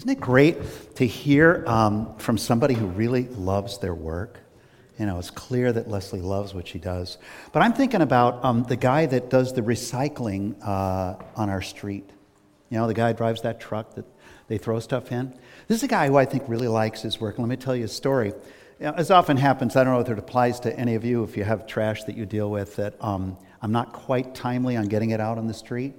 Isn't it great to hear um, from somebody who really loves their work? You know, it's clear that Leslie loves what she does. But I'm thinking about um, the guy that does the recycling uh, on our street. You know, the guy drives that truck that they throw stuff in. This is a guy who I think really likes his work. Let me tell you a story. You know, as often happens, I don't know if it applies to any of you if you have trash that you deal with, that um, I'm not quite timely on getting it out on the street.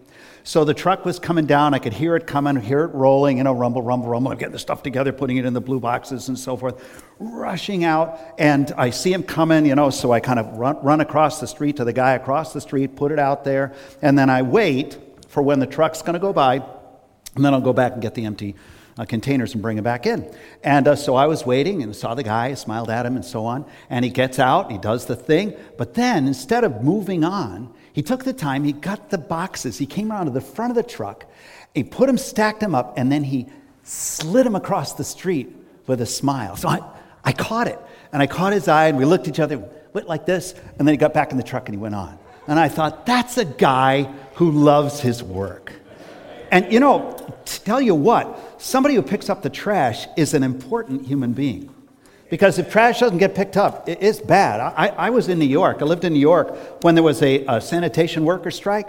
So the truck was coming down. I could hear it coming, hear it rolling, you know, rumble, rumble, rumble. I'm getting the stuff together, putting it in the blue boxes and so forth, rushing out. And I see him coming, you know, so I kind of run, run across the street to the guy across the street, put it out there, and then I wait for when the truck's going to go by, and then I'll go back and get the empty uh, containers and bring them back in. And uh, so I was waiting and saw the guy, smiled at him and so on. And he gets out, he does the thing. But then instead of moving on, he took the time, he got the boxes, he came around to the front of the truck, he put them, stacked them up, and then he slid them across the street with a smile. So I, I caught it. And I caught his eye, and we looked at each other, went like this, and then he got back in the truck and he went on. And I thought, that's a guy who loves his work. And you know, tell you what, somebody who picks up the trash is an important human being. Because if trash doesn't get picked up, it's bad. I, I was in New York. I lived in New York when there was a, a sanitation worker strike.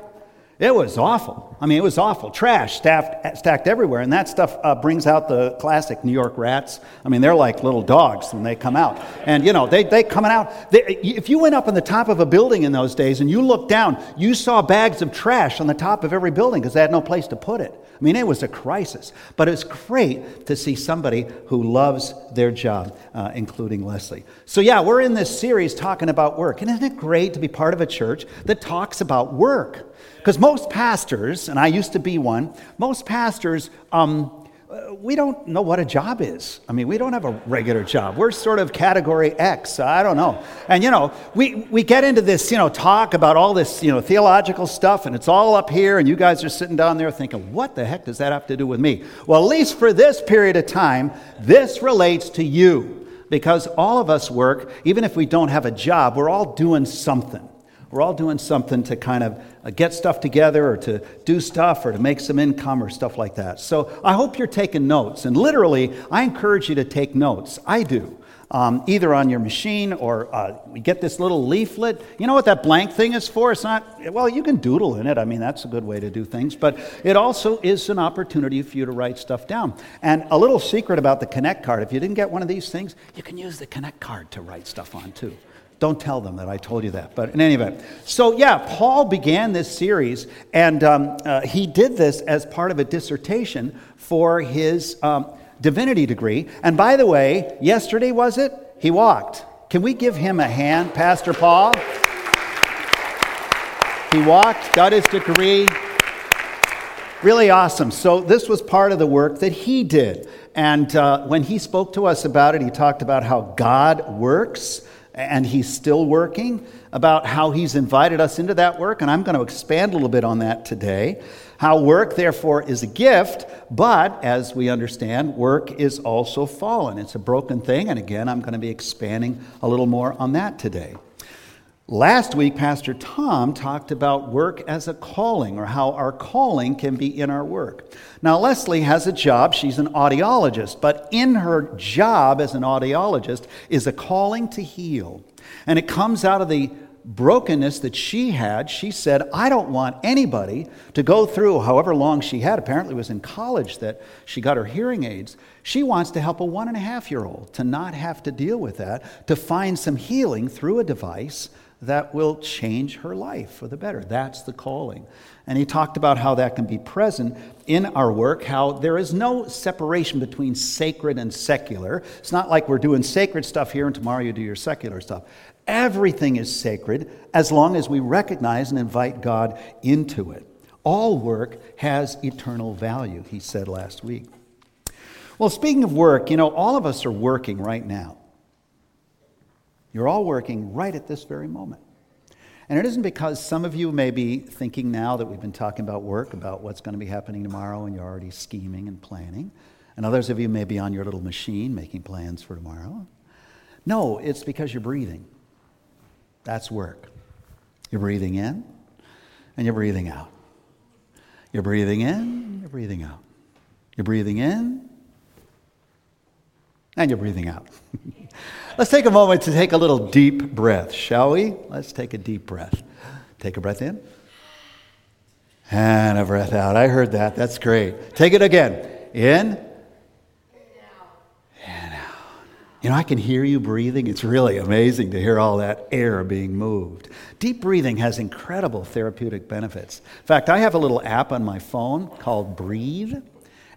It was awful. I mean, it was awful. Trash stacked, stacked everywhere. And that stuff uh, brings out the classic New York rats. I mean, they're like little dogs when they come out. And, you know, they, they coming out. They, if you went up on the top of a building in those days and you looked down, you saw bags of trash on the top of every building because they had no place to put it. I mean, it was a crisis. But it's great to see somebody who loves their job, uh, including Leslie. So, yeah, we're in this series talking about work. And isn't it great to be part of a church that talks about work? Because most pastors, and I used to be one, most pastors, um, Uh, we don't know what a job is. I mean, we don't have a regular job. We're sort of category X. I don't know. And, you know, we, we get into this, you know, talk about all this, you know, theological stuff, and it's all up here, and you guys are sitting down there thinking, what the heck does that have to do with me? Well, at least for this period of time, this relates to you. Because all of us work, even if we don't have a job, we're all doing something. We're all doing something to kind of uh, get stuff together or to do stuff or to make some income or stuff like that. So I hope you're taking notes. And literally, I encourage you to take notes. I do. Um, either on your machine or uh, we get this little leaflet. You know what that blank thing is for? It's not, well, you can doodle in it. I mean, that's a good way to do things. But it also is an opportunity for you to write stuff down. And a little secret about the Connect card if you didn't get one of these things, you can use the Connect card to write stuff on too. Don't tell them that I told you that. But in any event, so yeah, Paul began this series, and um, uh, he did this as part of a dissertation for his um, divinity degree. And by the way, yesterday was it? He walked. Can we give him a hand, Pastor Paul? He walked, got his degree. Really awesome. So, this was part of the work that he did. And uh, when he spoke to us about it, he talked about how God works and he's still working, about how he's invited us into that work, and I'm going to expand a little bit on that today. How work, therefore, is a gift, but as we understand, work is also fallen. It's a broken thing, and again, I'm going to be expanding a little more on that today. Last week, Pastor Tom talked about work as a calling, or how our calling can be in our work. Now, Leslie has a job. She's an audiologist, but in her job as an audiologist is a calling to heal. And it comes out of the brokenness that she had. She said, I don't want anybody to go through however long she had. Apparently, it was in college that she got her hearing aids. She wants to help a one and a half year old to not have to deal with that, to find some healing through a device that will change her life for the better. That's the calling. And he talked about how that can be present in our work, how there is no separation between sacred and secular. It's not like we're doing sacred stuff here and tomorrow you do your secular stuff. Everything is sacred as long as we recognize and invite God into it. All work has eternal value, he said last week. Well, speaking of work, you know, all of us are working right now. You're all working right at this very moment. And it isn't because some of you may be thinking now that we've been talking about work, about what's going to be happening tomorrow, and you're already scheming and planning. And others of you may be on your little machine making plans for tomorrow. No, it's because you're breathing. That's work. You're breathing in and you're breathing out. You're breathing in, you're breathing out. You're breathing in, And you're breathing out. Let's take a moment to take a little deep breath, shall we? Let's take a deep breath. Take a breath in. And a breath out. I heard that. That's great. Take it again. In. And out. You know, I can hear you breathing. It's really amazing to hear all that air being moved. Deep breathing has incredible therapeutic benefits. In fact, I have a little app on my phone called Breathe,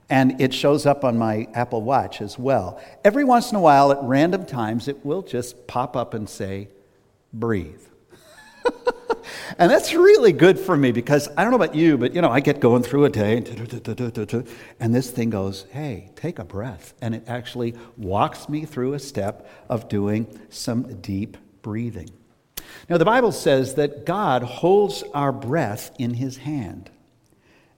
and it shows up on my Apple Watch as well. Every once in a while, at random times, it will just pop up and say, Breathe. and that's really good for me because I don't know about you, but you know, I get going through a day and this thing goes, hey, take a breath. And it actually walks me through a step of doing some deep breathing. Now, the Bible says that God holds our breath in his hand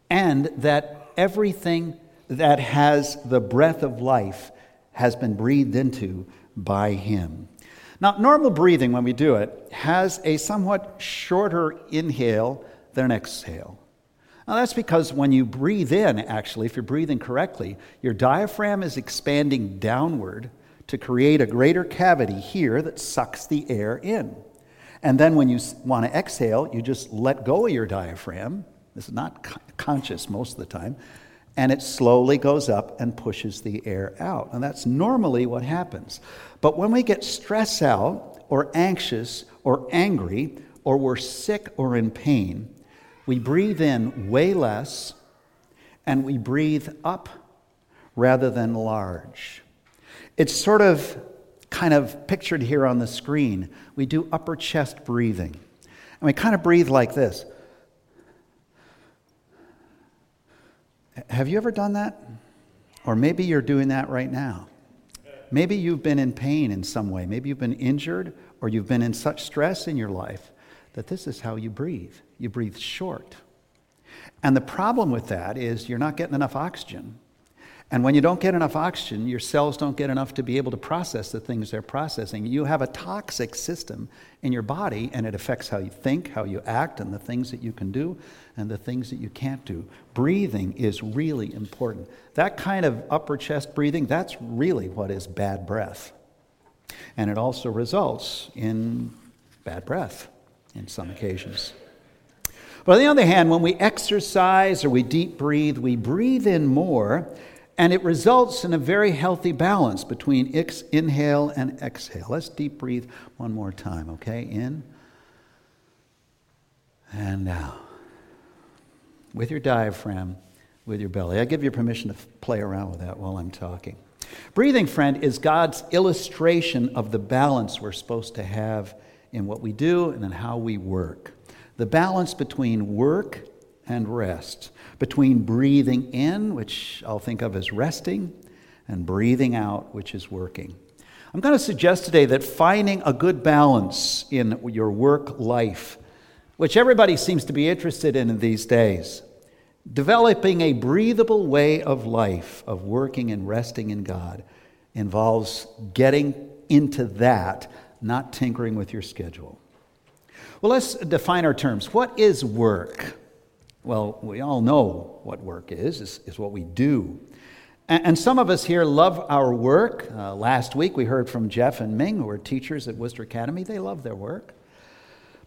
and that everything that has the breath of life has been breathed into by him. Now, normal breathing, when we do it, has a somewhat shorter inhale than an exhale. Now, that's because when you breathe in, actually, if you're breathing correctly, your diaphragm is expanding downward to create a greater cavity here that sucks the air in. And then when you want to exhale, you just let go of your diaphragm. This is not conscious most of the time. And it slowly goes up and pushes the air out. And that's normally what happens. But when we get stressed out or anxious or angry or we're sick or in pain, we breathe in way less and we breathe up rather than large. It's sort of kind of pictured here on the screen. We do upper chest breathing. And we kind of breathe like this. Have you ever done that? Or maybe you're doing that right now. Maybe you've been in pain in some way. Maybe you've been injured or you've been in such stress in your life that this is how you breathe. You breathe short. And the problem with that is you're not getting enough oxygen. And when you don't get enough oxygen, your cells don't get enough to be able to process the things they're processing. You have a toxic system in your body, and it affects how you think, how you act, and the things that you can do and the things that you can't do. Breathing is really important. That kind of upper chest breathing, that's really what is bad breath. And it also results in bad breath in some occasions. But on the other hand, when we exercise or we deep breathe, we breathe in more and it results in a very healthy balance between inhale and exhale. Let's deep breathe one more time, okay? In and out. With your diaphragm, with your belly. I give you permission to play around with that while I'm talking. Breathing, friend, is God's illustration of the balance we're supposed to have in what we do and in how we work. The balance between work and rest between breathing in, which I'll think of as resting, and breathing out, which is working. I'm going to suggest today that finding a good balance in your work life, which everybody seems to be interested in these days, developing a breathable way of life, of working and resting in God, involves getting into that, not tinkering with your schedule. Well, let's define our terms. What is work? Well, we all know what work is, is, is what we do. And, and, some of us here love our work. Uh, last week we heard from Jeff and Ming, who are teachers at Worcester Academy. They love their work.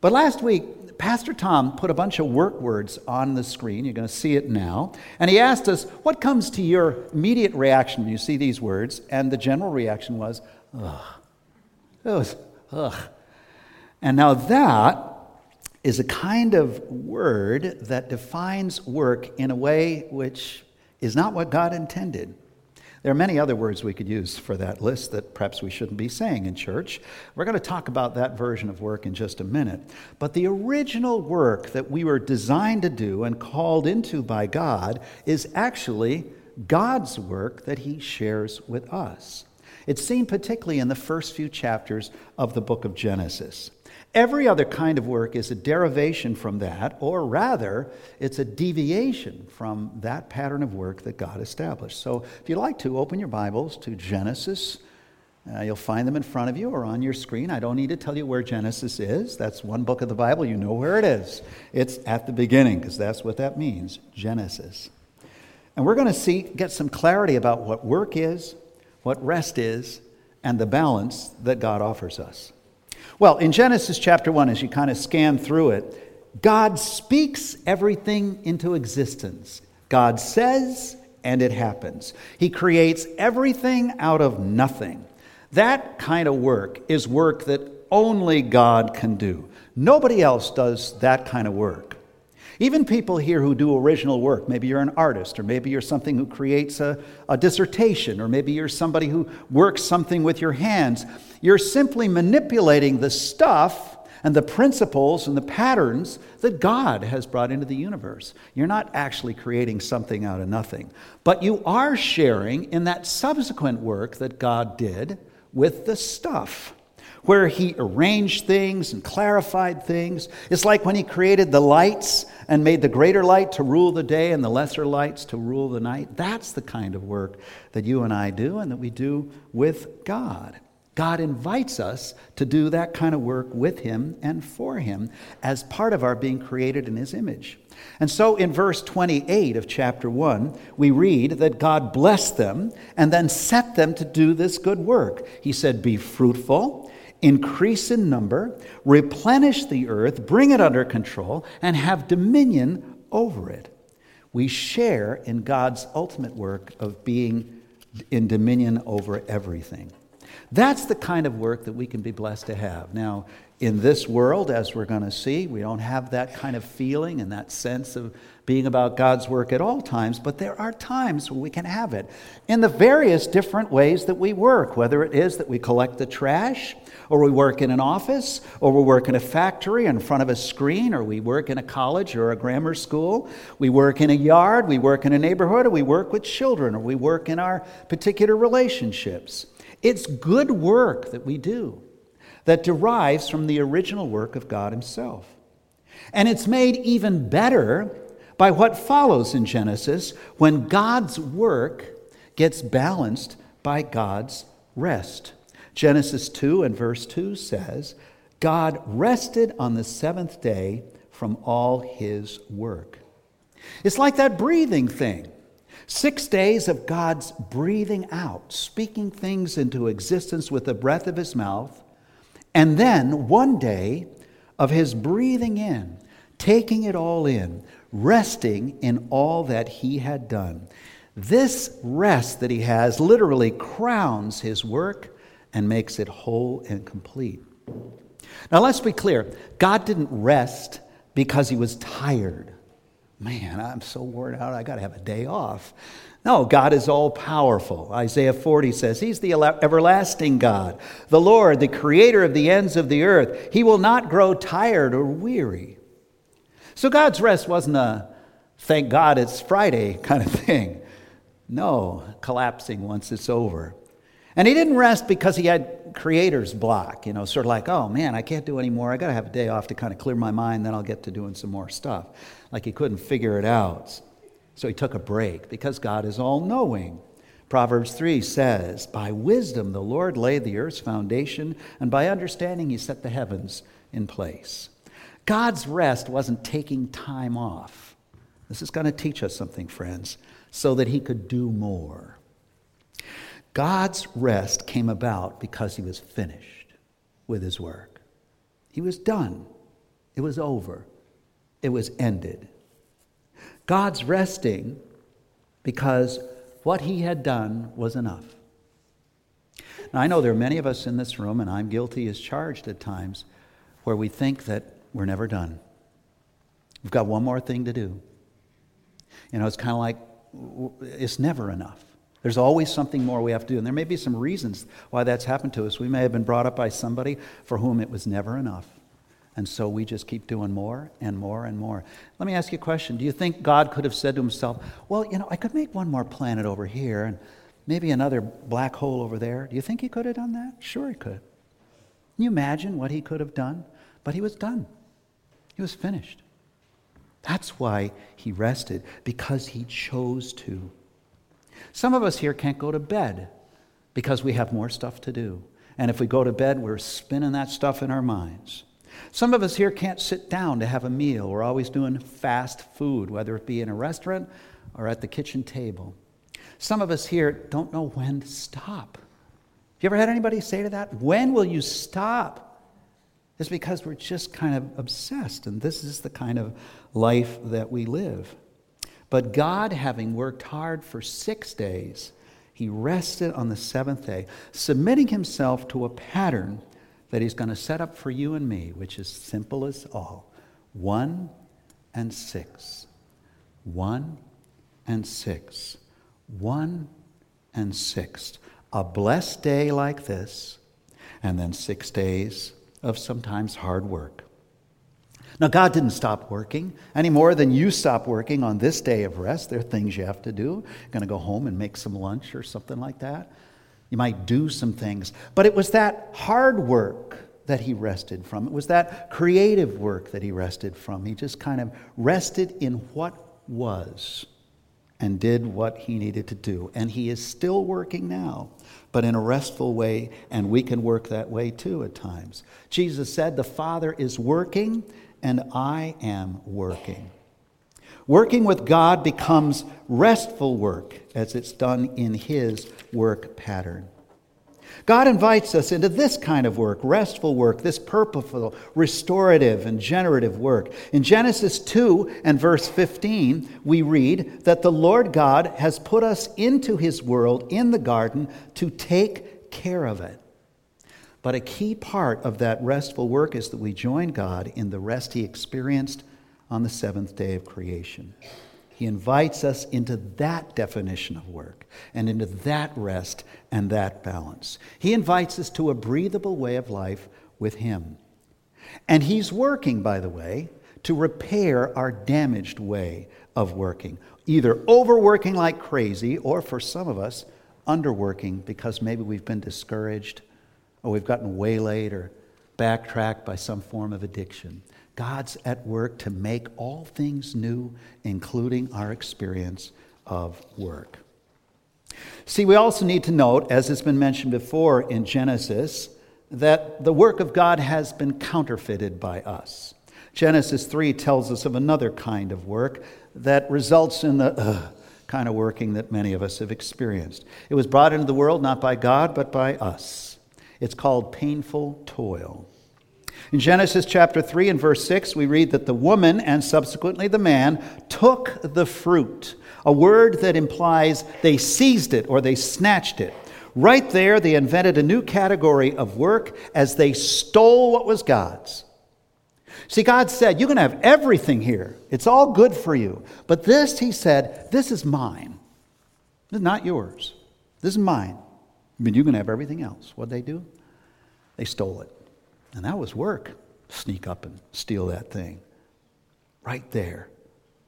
But last week, Pastor Tom put a bunch of work words on the screen. You're going to see it now. And he asked us, What comes to your immediate reaction when you see these words? And the general reaction was, Ugh. It was, ugh. And now that is a kind of word that defines work in a way which is not what God intended. There are many other words we could use for that list that perhaps we shouldn't be saying in church. We're going to talk about that version of work in just a minute. But the original work that we were designed to do and called into by God is actually God's work that He shares with us. It's seen particularly in the first few chapters of the book of Genesis. Every other kind of work is a derivation from that, or rather, it's a deviation from that pattern of work that God established. So, if you'd like to, open your Bibles to Genesis. Uh, you'll find them in front of you or on your screen. I don't need to tell you where Genesis is. That's one book of the Bible. You know where it is. It's at the beginning, because that's what that means Genesis. And we're going to see, get some clarity about what work is, what rest is and the balance that God offers us. Well, in Genesis chapter 1, as you kind of scan through it, God speaks everything into existence. God says, and it happens. He creates everything out of nothing. That kind of work is work that only God can do. Nobody else does that kind of work. Even people here who do original work, maybe you're an artist, or maybe you're something who creates a, a dissertation, or maybe you're somebody who works something with your hands, you're simply manipulating the stuff and the principles and the patterns that God has brought into the universe. You're not actually creating something out of nothing, but you are sharing in that subsequent work that God did with the stuff where he arranged things and clarified things. It's like when he created the lights and made the greater light to rule the day and the lesser lights to rule the night. That's the kind of work that you and I do and that we do with God. God invites us to do that kind of work with Him and for Him as part of our being created in His image. And so in verse 28 of chapter 1, we read that God blessed them and then set them to do this good work. He said, Be fruitful increase in number, replenish the earth, bring it under control, and have dominion over it. We share in God's ultimate work of being in dominion over everything. That's the kind of work that we can be blessed to have. Now, in this world, as we're going to see, we don't have that kind of feeling and that sense of being about God's work at all times, but there are times when we can have it in the various different ways that we work, whether it is that we collect the trash, or we work in an office, or we work in a factory in front of a screen, or we work in a college or a grammar school, we work in a yard, we work in a neighborhood, or we work with children, or we work in our particular relationships. It's good work that we do that derives from the original work of God Himself. And it's made even better by what follows in Genesis when God's work gets balanced by God's rest. Genesis 2 and verse 2 says, God rested on the seventh day from all his work. It's like that breathing thing. Six days of God's breathing out, speaking things into existence with the breath of his mouth, and then one day of his breathing in, taking it all in, resting in all that he had done. This rest that he has literally crowns his work and makes it whole and complete. Now, let's be clear God didn't rest because he was tired man, I'm so worn out, I got to have a day off. No, God is all powerful. Isaiah 40 says, He's the everlasting God, the Lord, the creator of the ends of the earth. He will not grow tired or weary. So God's rest wasn't a thank God it's Friday kind of thing. No, collapsing once it's over. And he didn't rest because he had creator's block, you know, sort of like, oh man, I can't do anymore. I got to have a day off to kind of clear my mind, then I'll get to doing some more stuff. Like he couldn't figure it out. So he took a break because God is all knowing. Proverbs 3 says, By wisdom the Lord laid the earth's foundation, and by understanding he set the heavens in place. God's rest wasn't taking time off. This is going to teach us something, friends, so that he could do more. God's rest came about because he was finished with his work. He was done, it was over, it was ended. God's resting because what he had done was enough. Now, I know there are many of us in this room, and I'm guilty as charged at times, where we think that we're never done. We've got one more thing to do. You know, it's kind of like it's never enough. There's always something more we have to do. And there may be some reasons why that's happened to us. We may have been brought up by somebody for whom it was never enough. And so we just keep doing more and more and more. Let me ask you a question. Do you think God could have said to himself, well, you know, I could make one more planet over here and maybe another black hole over there? Do you think he could have done that? Sure, he could. Can you imagine what he could have done? But he was done, he was finished. That's why he rested, because he chose to. Some of us here can't go to bed because we have more stuff to do. And if we go to bed, we're spinning that stuff in our minds. Some of us here can't sit down to have a meal. We're always doing fast food, whether it be in a restaurant or at the kitchen table. Some of us here don't know when to stop. Have you ever had anybody say to that? When will you stop? It's because we're just kind of obsessed, and this is the kind of life that we live. But God, having worked hard for six days, he rested on the seventh day, submitting himself to a pattern that he's going to set up for you and me, which is simple as all one and six. One and six. One and six. A blessed day like this, and then six days of sometimes hard work. Now, God didn't stop working any more than you stop working on this day of rest. There are things you have to do. You're going to go home and make some lunch or something like that. You might do some things. But it was that hard work that he rested from. It was that creative work that he rested from. He just kind of rested in what was and did what he needed to do. And he is still working now, but in a restful way, and we can work that way too at times. Jesus said, The Father is working and I am working. Working with God becomes restful work as it's done in His work pattern. God invites us into this kind of work, restful work, this purposeful, restorative, and generative work. In Genesis 2 and verse 15, we read that the Lord God has put us into His world in the garden to take care of it. But a key part of that restful work is that we join God in the rest he experienced on the seventh day of creation. He invites us into that definition of work and into that rest and that balance. He invites us to a breathable way of life with Him. And He's working, by the way, to repair our damaged way of working, either overworking like crazy or for some of us, underworking because maybe we've been discouraged or we've gotten waylaid or backtracked by some form of addiction. God's at work to make all things new, including our experience of work. See, we also need to note, as has been mentioned before in Genesis, that the work of God has been counterfeited by us. Genesis 3 tells us of another kind of work that results in the uh, kind of working that many of us have experienced. It was brought into the world not by God, but by us. It's called painful toil. In Genesis chapter 3 and verse 6, we read that the woman and subsequently the man took the fruit, a word that implies they seized it or they snatched it. Right there, they invented a new category of work as they stole what was God's. See, God said, You're going to have everything here. It's all good for you. But this, He said, this is mine. This is not yours. This is mine. But you can have everything else. What'd they do? They stole it. And that was work. Sneak up and steal that thing. Right there.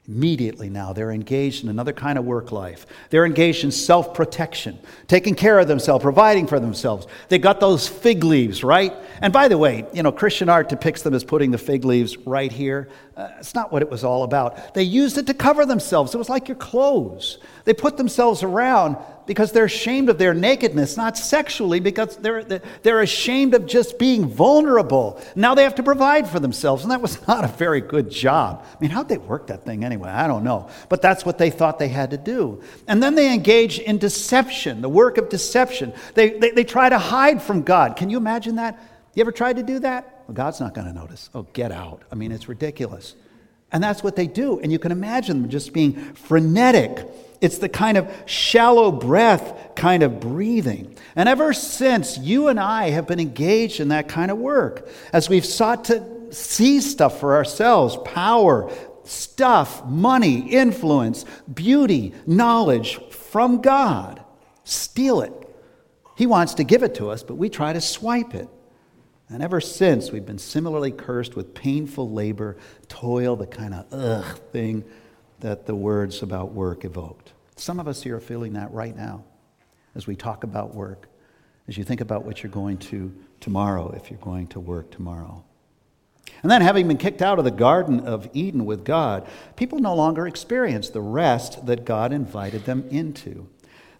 Immediately now, they're engaged in another kind of work life. They're engaged in self protection, taking care of themselves, providing for themselves. They got those fig leaves, right? And by the way, you know, Christian art depicts them as putting the fig leaves right here. Uh, it's not what it was all about. They used it to cover themselves, it was like your clothes. They put themselves around because they're ashamed of their nakedness, not sexually, because they're, they're ashamed of just being vulnerable. Now they have to provide for themselves, and that was not a very good job. I mean, how'd they work that thing anyway? I don't know. But that's what they thought they had to do. And then they engage in deception, the work of deception. They, they, they try to hide from God. Can you imagine that? You ever tried to do that? Well, God's not going to notice. Oh, get out. I mean, it's ridiculous. And that's what they do. And you can imagine them just being frenetic it's the kind of shallow breath kind of breathing. And ever since, you and I have been engaged in that kind of work as we've sought to see stuff for ourselves power, stuff, money, influence, beauty, knowledge from God. Steal it. He wants to give it to us, but we try to swipe it. And ever since, we've been similarly cursed with painful labor, toil, the kind of ugh thing that the words about work evoked. Some of us here are feeling that right now as we talk about work, as you think about what you're going to tomorrow, if you're going to work tomorrow. And then, having been kicked out of the Garden of Eden with God, people no longer experience the rest that God invited them into.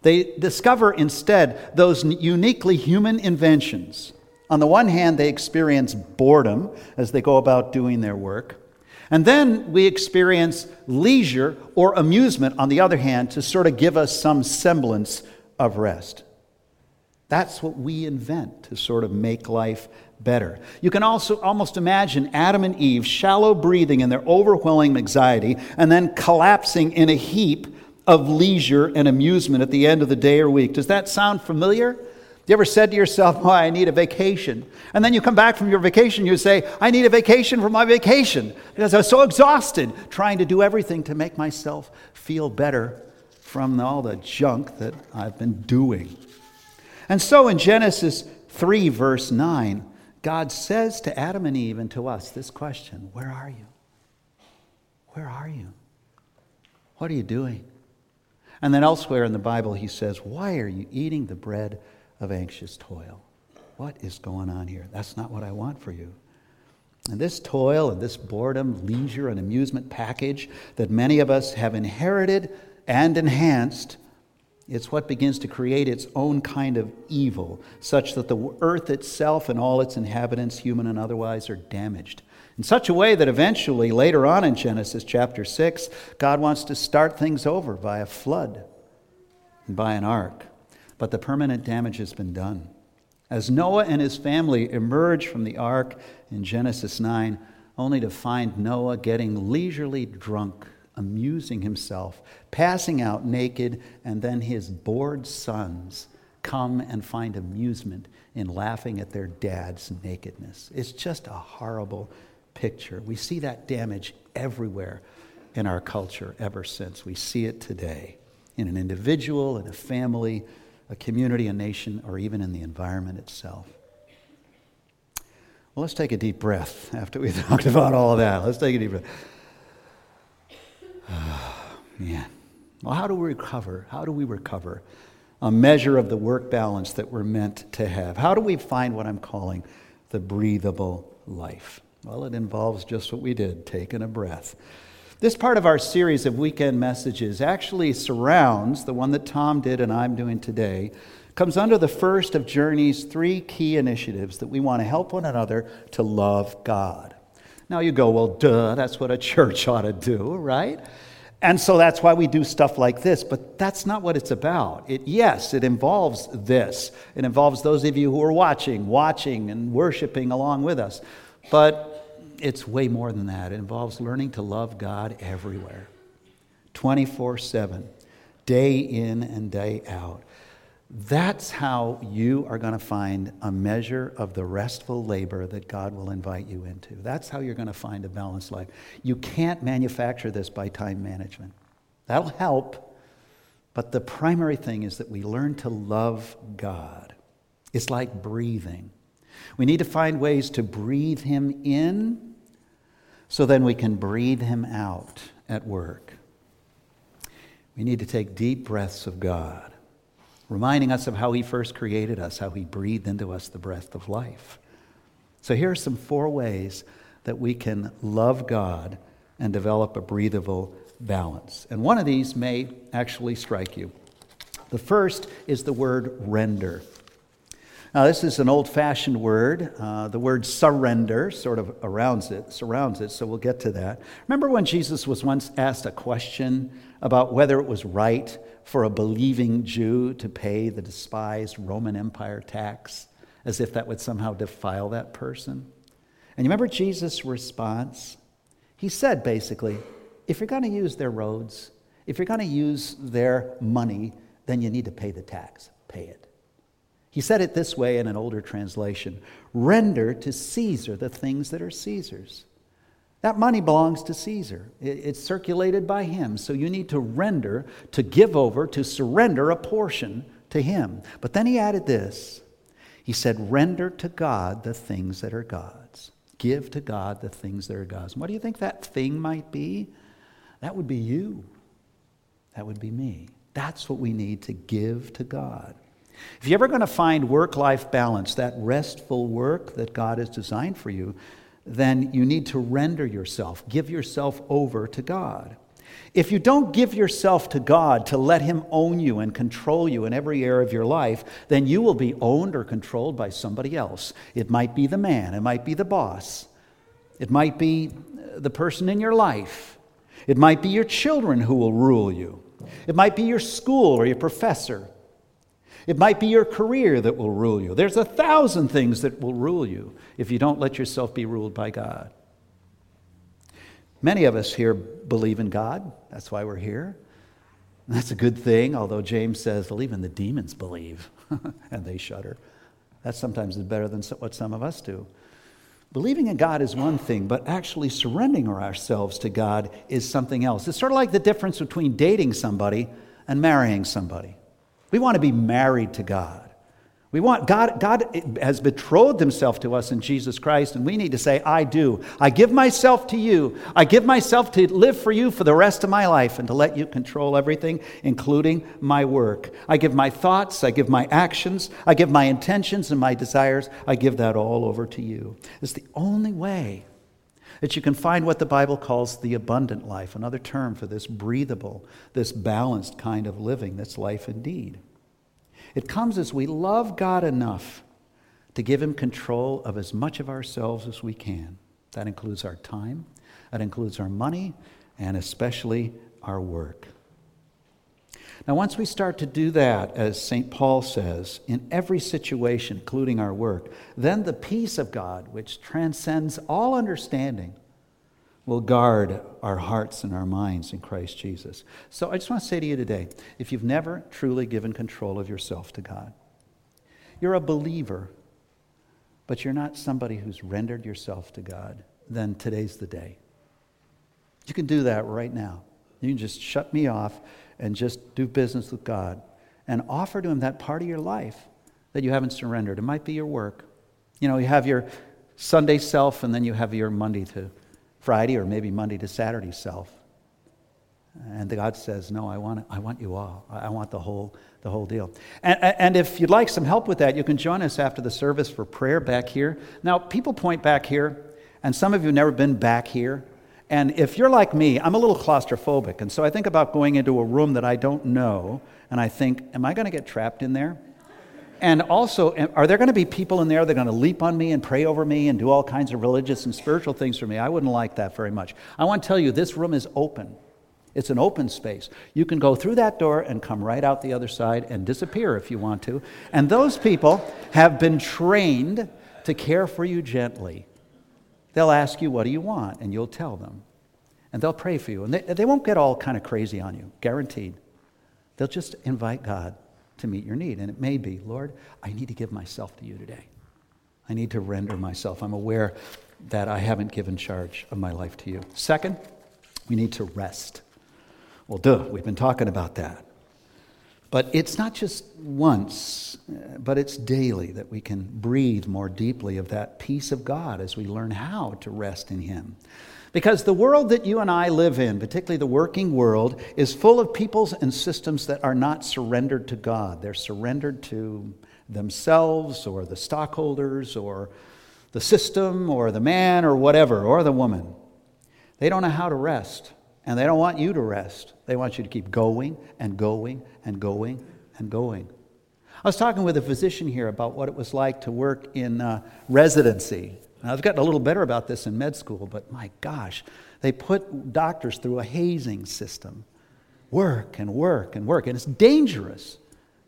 They discover instead those uniquely human inventions. On the one hand, they experience boredom as they go about doing their work. And then we experience leisure or amusement, on the other hand, to sort of give us some semblance of rest. That's what we invent to sort of make life better. You can also almost imagine Adam and Eve shallow breathing in their overwhelming anxiety and then collapsing in a heap of leisure and amusement at the end of the day or week. Does that sound familiar? You ever said to yourself, Oh, I need a vacation? And then you come back from your vacation, you say, I need a vacation for my vacation because I was so exhausted trying to do everything to make myself feel better from all the junk that I've been doing. And so in Genesis 3, verse 9, God says to Adam and Eve and to us this question Where are you? Where are you? What are you doing? And then elsewhere in the Bible, he says, Why are you eating the bread of anxious toil. What is going on here? That's not what I want for you. And this toil and this boredom, leisure, and amusement package that many of us have inherited and enhanced, it's what begins to create its own kind of evil, such that the earth itself and all its inhabitants, human and otherwise, are damaged. In such a way that eventually, later on in Genesis chapter 6, God wants to start things over by a flood and by an ark but the permanent damage has been done. As Noah and his family emerge from the ark in Genesis 9, only to find Noah getting leisurely drunk, amusing himself, passing out naked, and then his bored sons come and find amusement in laughing at their dad's nakedness. It's just a horrible picture. We see that damage everywhere in our culture ever since. We see it today in an individual, in a family, a community, a nation, or even in the environment itself. Well, let's take a deep breath after we've talked about all of that. Let's take a deep breath. Man. Well, how do we recover? How do we recover a measure of the work balance that we're meant to have? How do we find what I'm calling the breathable life? Well, it involves just what we did taking a breath. This part of our series of weekend messages actually surrounds the one that Tom did and I'm doing today, comes under the first of Journey's three key initiatives that we want to help one another to love God. Now you go, well, duh, that's what a church ought to do, right? And so that's why we do stuff like this, but that's not what it's about. It, yes, it involves this. It involves those of you who are watching, watching and worshiping along with us. But it's way more than that. It involves learning to love God everywhere, 24 7, day in and day out. That's how you are going to find a measure of the restful labor that God will invite you into. That's how you're going to find a balanced life. You can't manufacture this by time management. That'll help, but the primary thing is that we learn to love God. It's like breathing. We need to find ways to breathe Him in so then we can breathe him out at work. We need to take deep breaths of God, reminding us of how he first created us, how he breathed into us the breath of life. So here are some four ways that we can love God and develop a breathable balance. And one of these may actually strike you. The first is the word render. Now, this is an old fashioned word. Uh, the word surrender sort of surrounds it, surrounds it, so we'll get to that. Remember when Jesus was once asked a question about whether it was right for a believing Jew to pay the despised Roman Empire tax, as if that would somehow defile that person? And you remember Jesus' response? He said basically, if you're going to use their roads, if you're going to use their money, then you need to pay the tax. Pay it. He said it this way in an older translation render to Caesar the things that are Caesar's. That money belongs to Caesar. It's circulated by him. So you need to render, to give over, to surrender a portion to him. But then he added this He said, render to God the things that are God's. Give to God the things that are God's. And what do you think that thing might be? That would be you. That would be me. That's what we need to give to God. If you're ever going to find work life balance, that restful work that God has designed for you, then you need to render yourself, give yourself over to God. If you don't give yourself to God to let Him own you and control you in every area of your life, then you will be owned or controlled by somebody else. It might be the man, it might be the boss, It might be uh, the person in your life. It might be your children who will rule you. It might be your school or your professor. It might be your career that will rule you. There's a thousand things that will rule you if you don't let yourself be ruled by God. Many of us here believe in God. That's why we're here. That's a good thing, although James says, well, even the demons believe and they shudder. That sometimes is better than what some of us do. Believing in God is one thing, but actually surrendering ourselves to God is something else. It's sort of like the difference between dating somebody and marrying somebody. We want to be married to God. We want God, God has betrothed himself to us in Jesus Christ, and we need to say, I do. I give myself to you. I give myself to live for you for the rest of my life and to let you control everything, including my work. I give my thoughts, I give my actions, I give my intentions and my desires. I give that all over to you. It's the only way that you can find what the Bible calls the abundant life, another term for this breathable, this balanced kind of living that's life indeed. It comes as we love God enough to give Him control of as much of ourselves as we can. That includes our time, that includes our money, and especially our work. Now, once we start to do that, as St. Paul says, in every situation, including our work, then the peace of God, which transcends all understanding, will guard our hearts and our minds in Christ Jesus. So I just want to say to you today if you've never truly given control of yourself to God, you're a believer, but you're not somebody who's rendered yourself to God, then today's the day. You can do that right now. You can just shut me off and just do business with God and offer to Him that part of your life that you haven't surrendered. It might be your work. You know, you have your Sunday self and then you have your Monday to Friday or maybe Monday to Saturday self. And God says, No, I want, I want you all. I want the whole, the whole deal. And, and if you'd like some help with that, you can join us after the service for prayer back here. Now, people point back here, and some of you have never been back here. And if you're like me, I'm a little claustrophobic. And so I think about going into a room that I don't know, and I think, Am I going to get trapped in there? And also, are there going to be people in there that are going to leap on me and pray over me and do all kinds of religious and spiritual things for me? I wouldn't like that very much. I want to tell you, this room is open. It's an open space. You can go through that door and come right out the other side and disappear if you want to. And those people have been trained to care for you gently. They'll ask you, What do you want? And you'll tell them. And they'll pray for you. And they, they won't get all kind of crazy on you, guaranteed. They'll just invite God to meet your need. And it may be, Lord, I need to give myself to you today. I need to render myself. I'm aware that I haven't given charge of my life to you. Second, we need to rest. Well, duh, we've been talking about that. But it's not just once, uh, but it's daily that we can breathe more deeply of that peace of God as we learn how to rest in Him. Because the world that you and I live in, particularly the working world, is full of peoples and systems that are not surrendered to God. They're surrendered to themselves or the stockholders or the system or the man or whatever, or the woman. They don't know how to rest, and they don't want you to rest. They want you to keep going and going and going and going. I was talking with a physician here about what it was like to work in uh, residency and I've gotten a little better about this in med school, but my gosh, they put doctors through a hazing system. Work and work and work. And it's dangerous.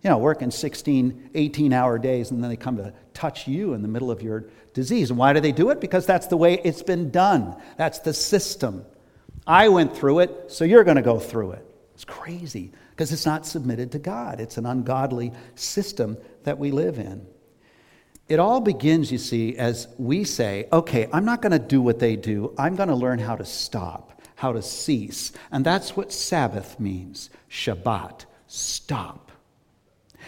You know, working 16, 18 hour days, and then they come to touch you in the middle of your disease. And why do they do it? Because that's the way it's been done. That's the system. I went through it, so you're going to go through it. It's crazy because it's not submitted to God. It's an ungodly system that we live in. It all begins, you see, as we say, okay, I'm not going to do what they do. I'm going to learn how to stop, how to cease. And that's what Sabbath means Shabbat, stop.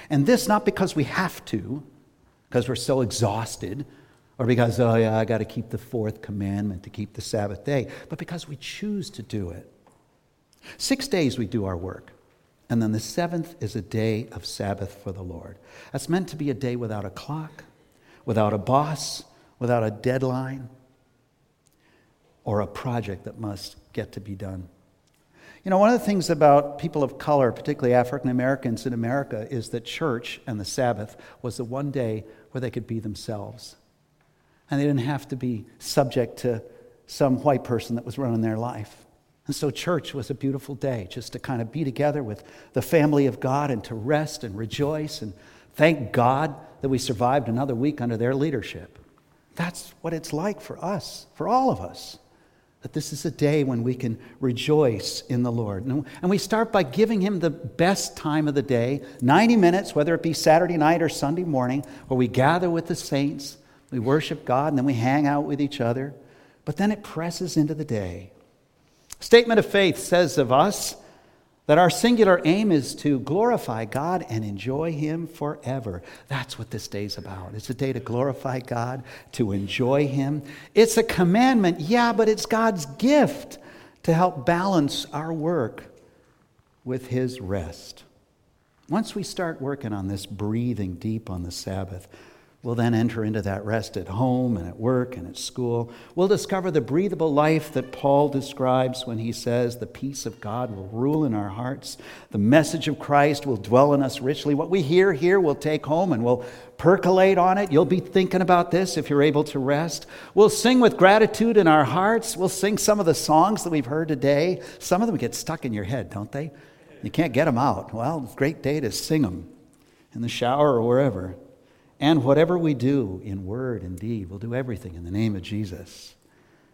And this not because we have to, because we're so exhausted, or because, oh yeah, I got to keep the fourth commandment to keep the Sabbath day, but because we choose to do it. Six days we do our work. And then the seventh is a day of Sabbath for the Lord. That's meant to be a day without a clock, without a boss, without a deadline, or a project that must get to be done. You know, one of the things about people of color, particularly African Americans in America, is that church and the Sabbath was the one day where they could be themselves. And they didn't have to be subject to some white person that was running their life. And so, church was a beautiful day just to kind of be together with the family of God and to rest and rejoice and thank God that we survived another week under their leadership. That's what it's like for us, for all of us. That this is a day when we can rejoice in the Lord. And we start by giving Him the best time of the day 90 minutes, whether it be Saturday night or Sunday morning, where we gather with the saints, we worship God, and then we hang out with each other. But then it presses into the day. Statement of faith says of us that our singular aim is to glorify God and enjoy Him forever. That's what this day's about. It's a day to glorify God, to enjoy Him. It's a commandment, yeah, but it's God's gift to help balance our work with His rest. Once we start working on this breathing deep on the Sabbath, We'll then enter into that rest at home and at work and at school. We'll discover the breathable life that Paul describes when he says, The peace of God will rule in our hearts. The message of Christ will dwell in us richly. What we hear here, we'll take home and we'll percolate on it. You'll be thinking about this if you're able to rest. We'll sing with gratitude in our hearts. We'll sing some of the songs that we've heard today. Some of them get stuck in your head, don't they? You can't get them out. Well, it's a great day to sing them in the shower or wherever. And whatever we do in word and deed, we'll do everything in the name of Jesus,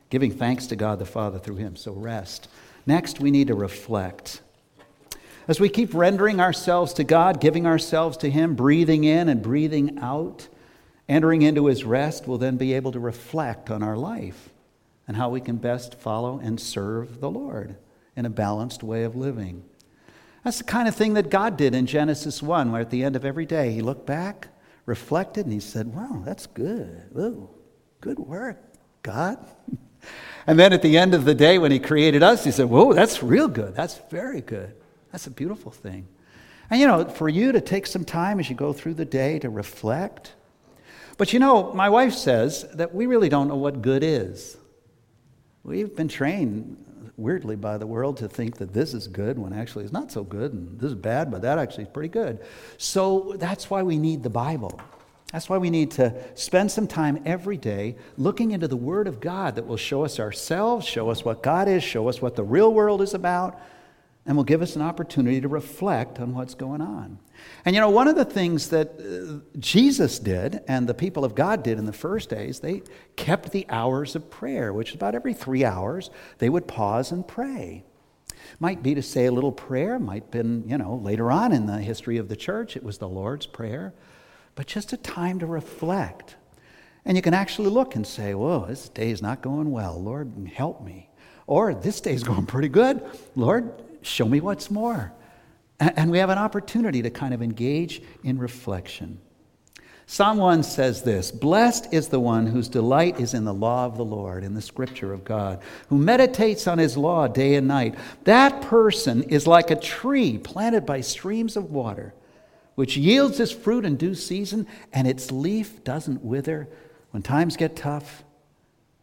giving thanks to God the Father through him. So rest. Next, we need to reflect. As we keep rendering ourselves to God, giving ourselves to Him, breathing in and breathing out, entering into His rest, we'll then be able to reflect on our life and how we can best follow and serve the Lord in a balanced way of living. That's the kind of thing that God did in Genesis 1, where at the end of every day He looked back reflected and he said, Wow, that's good. Ooh, good work, God. and then at the end of the day, when he created us, he said, Whoa, that's real good. That's very good. That's a beautiful thing. And you know, for you to take some time as you go through the day to reflect. But you know, my wife says that we really don't know what good is. We've been trained weirdly by the world to think that this is good when actually it's not so good, and this is bad, but that actually is pretty good. So that's why we need the Bible. That's why we need to spend some time every day looking into the Word of God that will show us ourselves, show us what God is, show us what the real world is about, and will give us an opportunity to reflect on what's going on. And you know, one of the things that uh, Jesus did and the people of God did in the first days, they kept the hours of prayer, which is about every three hours, they would pause and pray. Might be to say a little prayer, might been, you know, later on in the history of the church, it was the Lord's Prayer, but just a time to reflect. And you can actually look and say, whoa, this day is not going well. Lord, help me. Or this day is going pretty good. Lord, show me what's more. And we have an opportunity to kind of engage in reflection. Psalm 1 says this Blessed is the one whose delight is in the law of the Lord, in the scripture of God, who meditates on his law day and night. That person is like a tree planted by streams of water, which yields its fruit in due season, and its leaf doesn't wither. When times get tough,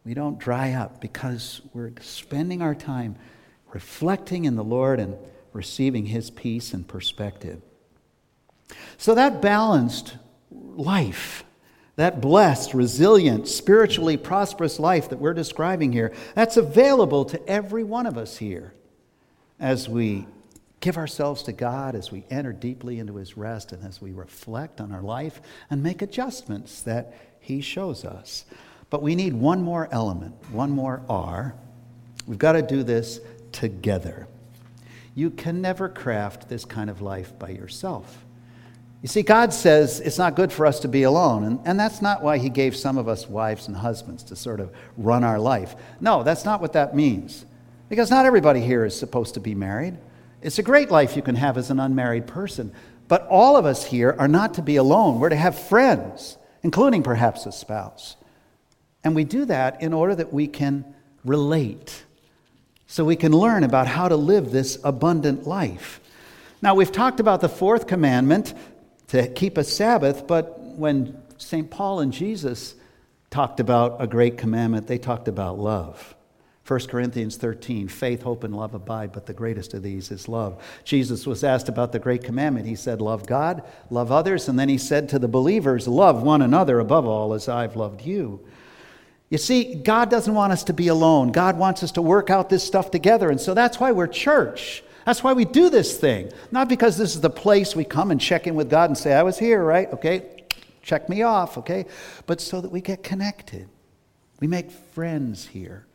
we don't dry up because we're spending our time reflecting in the Lord and receiving his peace and perspective. So that balanced life, that blessed, resilient, spiritually prosperous life that we're describing here, that's available to every one of us here as we give ourselves to God, as we enter deeply into his rest, and as we reflect on our life and make adjustments that he shows us. But we need one more element, one more R. We've got to do this together. You can never craft this kind of life by yourself. You see, God says it's not good for us to be alone, and, and that's not why He gave some of us wives and husbands to sort of run our life. No, that's not what that means. Because not everybody here is supposed to be married. It's a great life you can have as an unmarried person, but all of us here are not to be alone. We're to have friends, including perhaps a spouse. And we do that in order that we can relate so we can learn about how to live this abundant life. Now, we've talked about the fourth commandment to keep a Sabbath, but when St. Paul and Jesus talked about a great commandment, they talked about love. 1 Corinthians 13, faith, hope, and love abide, but the greatest of these is love. Jesus was asked about the great commandment. He said, Love God, love others, and then he said to the believers, Love one another above all as I've loved you. You see, God doesn't want us to be alone. God wants us to work out this stuff together. And so that's why we're church. That's why we do this thing. Not because this is the place we come and check in with God and say, I was here, right? Okay, check me off, okay? But so that we get connected. We make friends here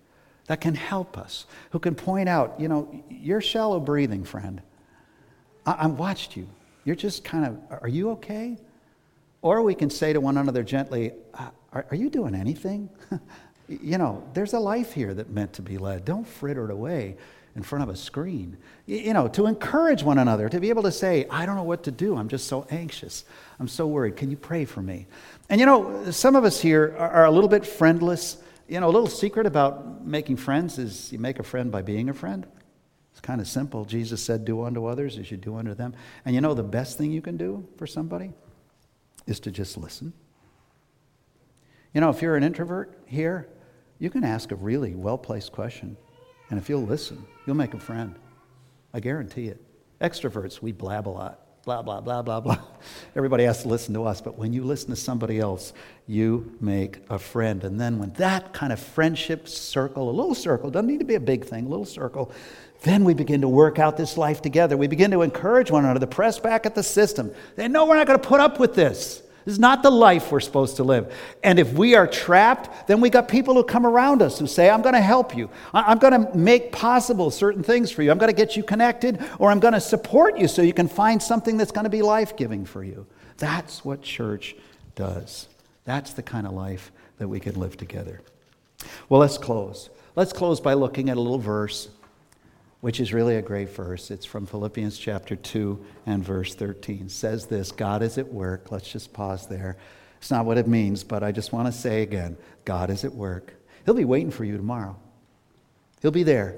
that can help us, who can point out, you know, you're shallow breathing, friend. I, I watched you. You're just kind of, are you okay? Or we can say to one another gently, are, are you doing anything? you know, there's a life here that meant to be led. Don't fritter it away in front of a screen. You, you know, to encourage one another, to be able to say, I don't know what to do. I'm just so anxious. I'm so worried. Can you pray for me? And you know, some of us here are, are a little bit friendless. You know, a little secret about making friends is you make a friend by being a friend. It's kind of simple. Jesus said, Do unto others as you do unto them. And you know, the best thing you can do for somebody is to just listen. You know, if you're an introvert here, you can ask a really well placed question. And if you'll listen, you'll make a friend. I guarantee it. Extroverts, we blab a lot. Blah, blah, blah, blah, blah. Everybody has to listen to us. But when you listen to somebody else, you make a friend. And then when that kind of friendship circle, a little circle, doesn't need to be a big thing, a little circle, then we begin to work out this life together. We begin to encourage one another to press back at the system. They know we're not going to put up with this. This is not the life we're supposed to live. And if we are trapped, then we got people who come around us who say, I'm going to help you. I'm going to make possible certain things for you. I'm going to get you connected, or I'm going to support you so you can find something that's going to be life giving for you. That's what church does. That's the kind of life that we can live together. Well, let's close. Let's close by looking at a little verse which is really a great verse. It's from Philippians chapter 2 and verse 13. It says this God is at work. Let's just pause there. It's not what it means, but I just want to say again God is at work. He'll be waiting for you tomorrow. He'll be there,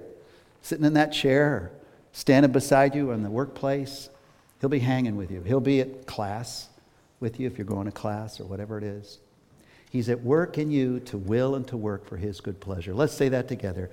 sitting in that chair, standing beside you in the workplace. He'll be hanging with you. He'll be at class with you if you're going to class or whatever it is. He's at work in you to will and to work for his good pleasure. Let's say that together.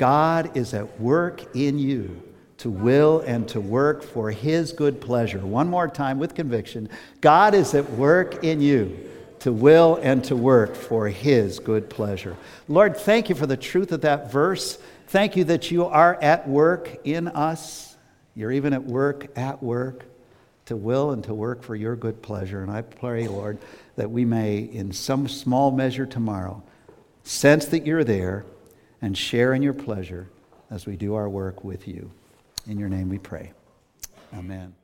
God is at work in you to will and to work for his good pleasure. One more time with conviction. God is at work in you to will and to work for his good pleasure. Lord, thank you for the truth of that verse. Thank you that you are at work in us. You're even at work at work to will and to work for your good pleasure. And I pray, Lord, that we may, in some small measure tomorrow, sense that you're there and share in your pleasure as we do our work with you. In your name we pray. Amen.